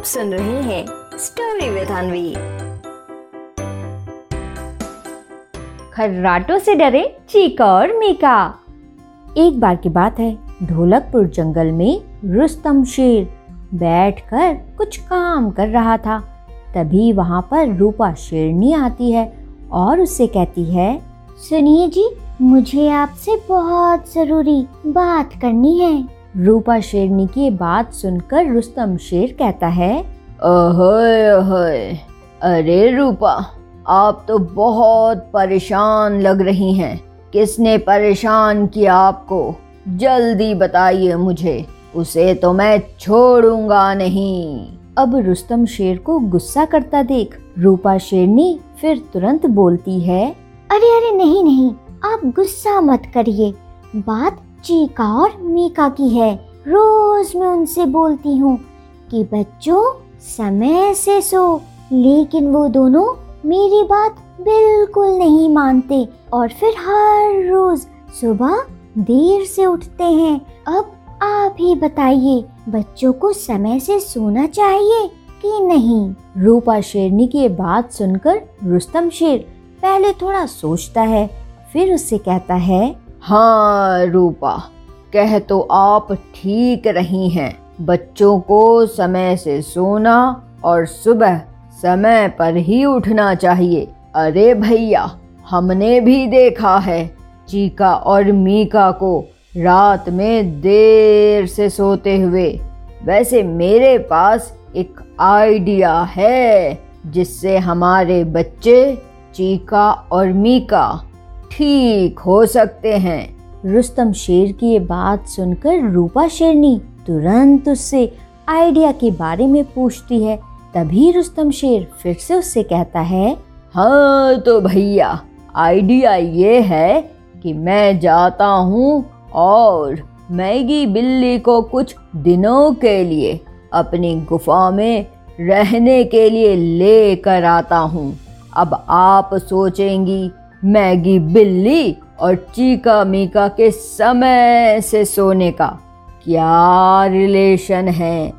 आप सुन रहे हैं स्टोरी विद अनवी खर्राटों से डरे चीका और मीका। एक बार की बात है, ढोलकपुर जंगल में रुस्तम शेर बैठकर कुछ काम कर रहा था। तभी वहाँ पर रूपा शेरनी आती है और उससे कहती है, सुनिए जी, मुझे आपसे बहुत ज़रूरी बात करनी है। रूपा शेरनी की बात सुनकर रुस्तम शेर कहता है अहोय अहोय। अरे रूपा आप तो बहुत परेशान लग रही हैं। किसने परेशान किया आपको? जल्दी बताइए मुझे उसे तो मैं छोड़ूँगा नहीं। अब रुस्तम शेर को गुस्सा करता देख रूपा शेरनी फिर तुरंत बोलती है अरे अरे नहीं नहीं आप गुस्सा मत करिए। बात चीका और मीका की है। रोज मैं उनसे बोलती हूँ कि बच्चों, समय से सो। लेकिन वो दोनों मेरी बात बिल्कुल नहीं मानते और फिर हर रोज सुबह देर से उठते हैं। अब आप ही बताइए, बच्चों को समय से सोना चाहिए कि नहीं? रूपा शेरनी की बात सुनकर रुस्तम शेर पहले थोड़ा सोचता है, फिर उससे कहता है हाँ रूपा, कह तो आप ठीक रही हैं। बच्चों को समय से सोना और सुबह समय पर ही उठना चाहिए। अरे भैया, हमने भी देखा है चीका और मीका को रात में देर से सोते हुए। वैसे मेरे पास एक आइडिया है जिससे हमारे बच्चे चीका और मीका ठीक हो सकते हैं। रुस्तम शेर की ये बात सुनकर रूपा शेरनी तुरंत उससे आइडिया के बारे में पूछती है। तभी रुस्तम शेर फिर से उससे कहता है हाँ तो भैया, आइडिया ये है कि मैं जाता हूँ और मैगी बिल्ली को कुछ दिनों के लिए अपनी गुफा में रहने के लिए लेकर आता हूँ। अब आप सोचेंगी मैगी बिल्ली और चीका मीका के समय से सोने का क्या रिलेशन है?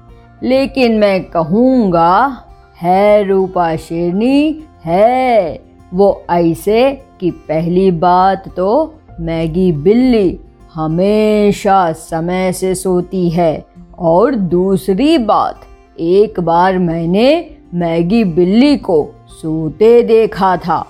लेकिन मैं कहूँगा, है रूपा शेरनी, है। वो ऐसे कि पहली बात तो मैगी बिल्ली हमेशा समय से सोती है और दूसरी बात, एक बार मैंने मैगी बिल्ली को सोते देखा था।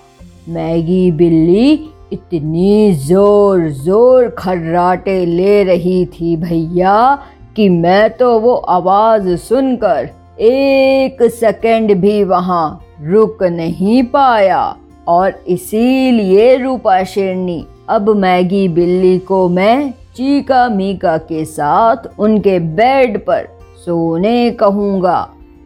मैगी बिल्ली इतनी ज़ोर ज़ोर खर्राटे ले रही थी भैया कि मैं तो वो आवाज़ सुनकर एक सेकंड भी वहाँ रुक नहीं पाया। और इसीलिए रूपा शेरनी, अब मैगी बिल्ली को मैं चीका मीका के साथ उनके बेड पर सोने कहूँगा।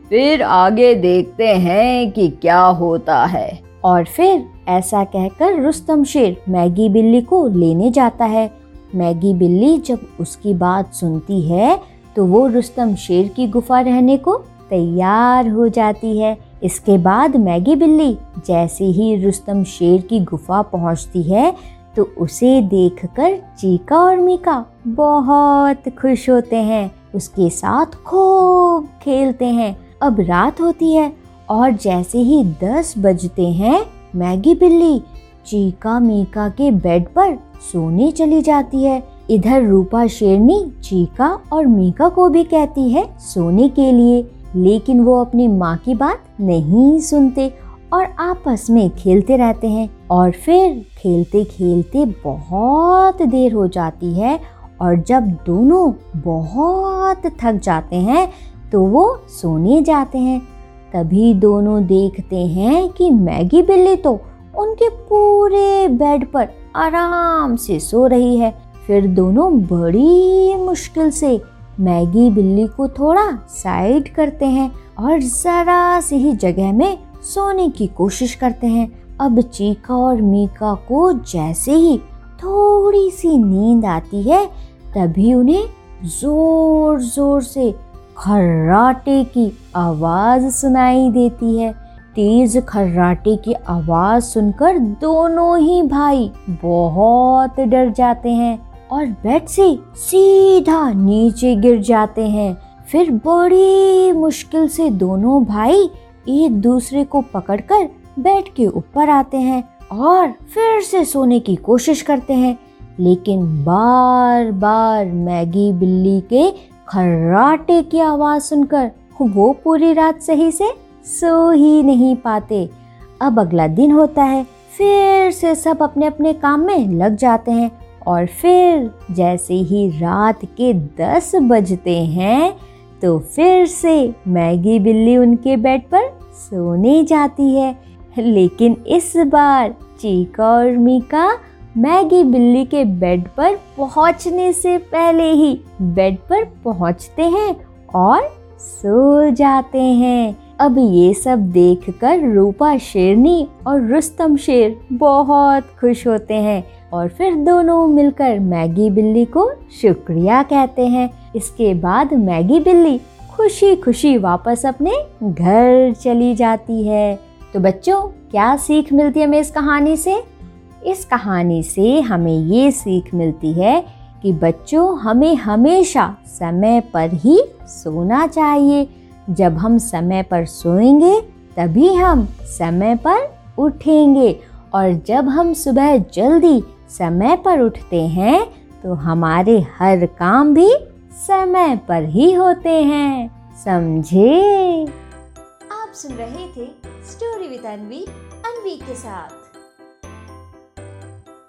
फिर आगे देखते हैं कि क्या होता है। और फिर ऐसा कहकर रुस्तम शेर मैगी बिल्ली को लेने जाता है। मैगी बिल्ली जब उसकी बात सुनती है तो वो रुस्तम शेर की गुफा रहने को तैयार हो जाती है। इसके बाद मैगी बिल्ली जैसे ही रुस्तम शेर की गुफा पहुँचती है तो उसे देखकर चीका और मीका बहुत खुश होते हैं। उसके साथ खूब खेलते हैं। अब रात होती है और जैसे ही दस बजते हैं मैगी बिल्ली चीका मीका के बेड पर सोने चली जाती है। इधर रूपा शेरनी चीका और मीका को भी कहती है सोने के लिए, लेकिन वो अपनी माँ की बात नहीं सुनते और आपस में खेलते रहते हैं और फिर खेलते खेलते बहुत देर हो जाती है और जब दोनों बहुत थक जाते हैं तो वो सोने जाते हैं। तभी दोनों देखते हैं कि मैगी बिल्ली तो उनके पूरे बेड पर आराम से सो रही है। फिर दोनों बड़ी मुश्किल से मैगी बिल्ली को थोड़ा साइड करते हैं और जरा सी ही जगह में सोने की कोशिश करते हैं। अब चीका और मीका को जैसे ही थोड़ी सी नींद आती है, तभी उन्हें ज़ोर ज़ोर से खर्राटे की आवाज़ सुनाई देती है। तेज खर्राटे की आवाज़ सुनकर दोनों ही भाई बहुत डर जाते हैं और बेड से सीधा नीचे गिर जाते हैं। फिर बड़ी मुश्किल से दोनों भाई एक दूसरे को पकड़कर बेड के ऊपर आते हैं और फिर से सोने की कोशिश करते हैं। लेकिन बार बार मैगी बिल्ली के खर्राटे की आवाज़ सुनकर वो पूरी रात सही से सो ही नहीं पाते। अब अगला दिन होता है, फिर से सब अपने अपने काम में लग जाते हैं और फिर जैसे ही रात के दस बजते हैं तो फिर से मैगी बिल्ली उनके बेड पर सोने जाती है। लेकिन इस बार चीका और मीका मैगी बिल्ली के बेड पर पहुँचने से पहले ही बेड पर पहुँचते हैं और सो जाते हैं। अब ये सब देखकर रूपा, शेरनी और रुस्तम शेर बहुत खुश होते हैं और फिर दोनों मिलकर मैगी बिल्ली को शुक्रिया कहते हैं। इसके बाद मैगी बिल्ली खुशी खुशी वापस अपने घर चली जाती है। तो बच्चों, क्या सीख मिलती है हमें इस कहानी से? इस कहानी से हमें ये सीख मिलती है कि बच्चों, हमें हमेशा समय पर ही सोना चाहिए। जब हम समय पर सोएँगे, तभी हम समय पर उठेंगे। और जब हम सुबह जल्दी समय पर उठते हैं तो हमारे हर काम भी समय पर ही होते हैं। समझे? आप सुन रहे थे स्टोरी विद अनवी अनवी के साथ।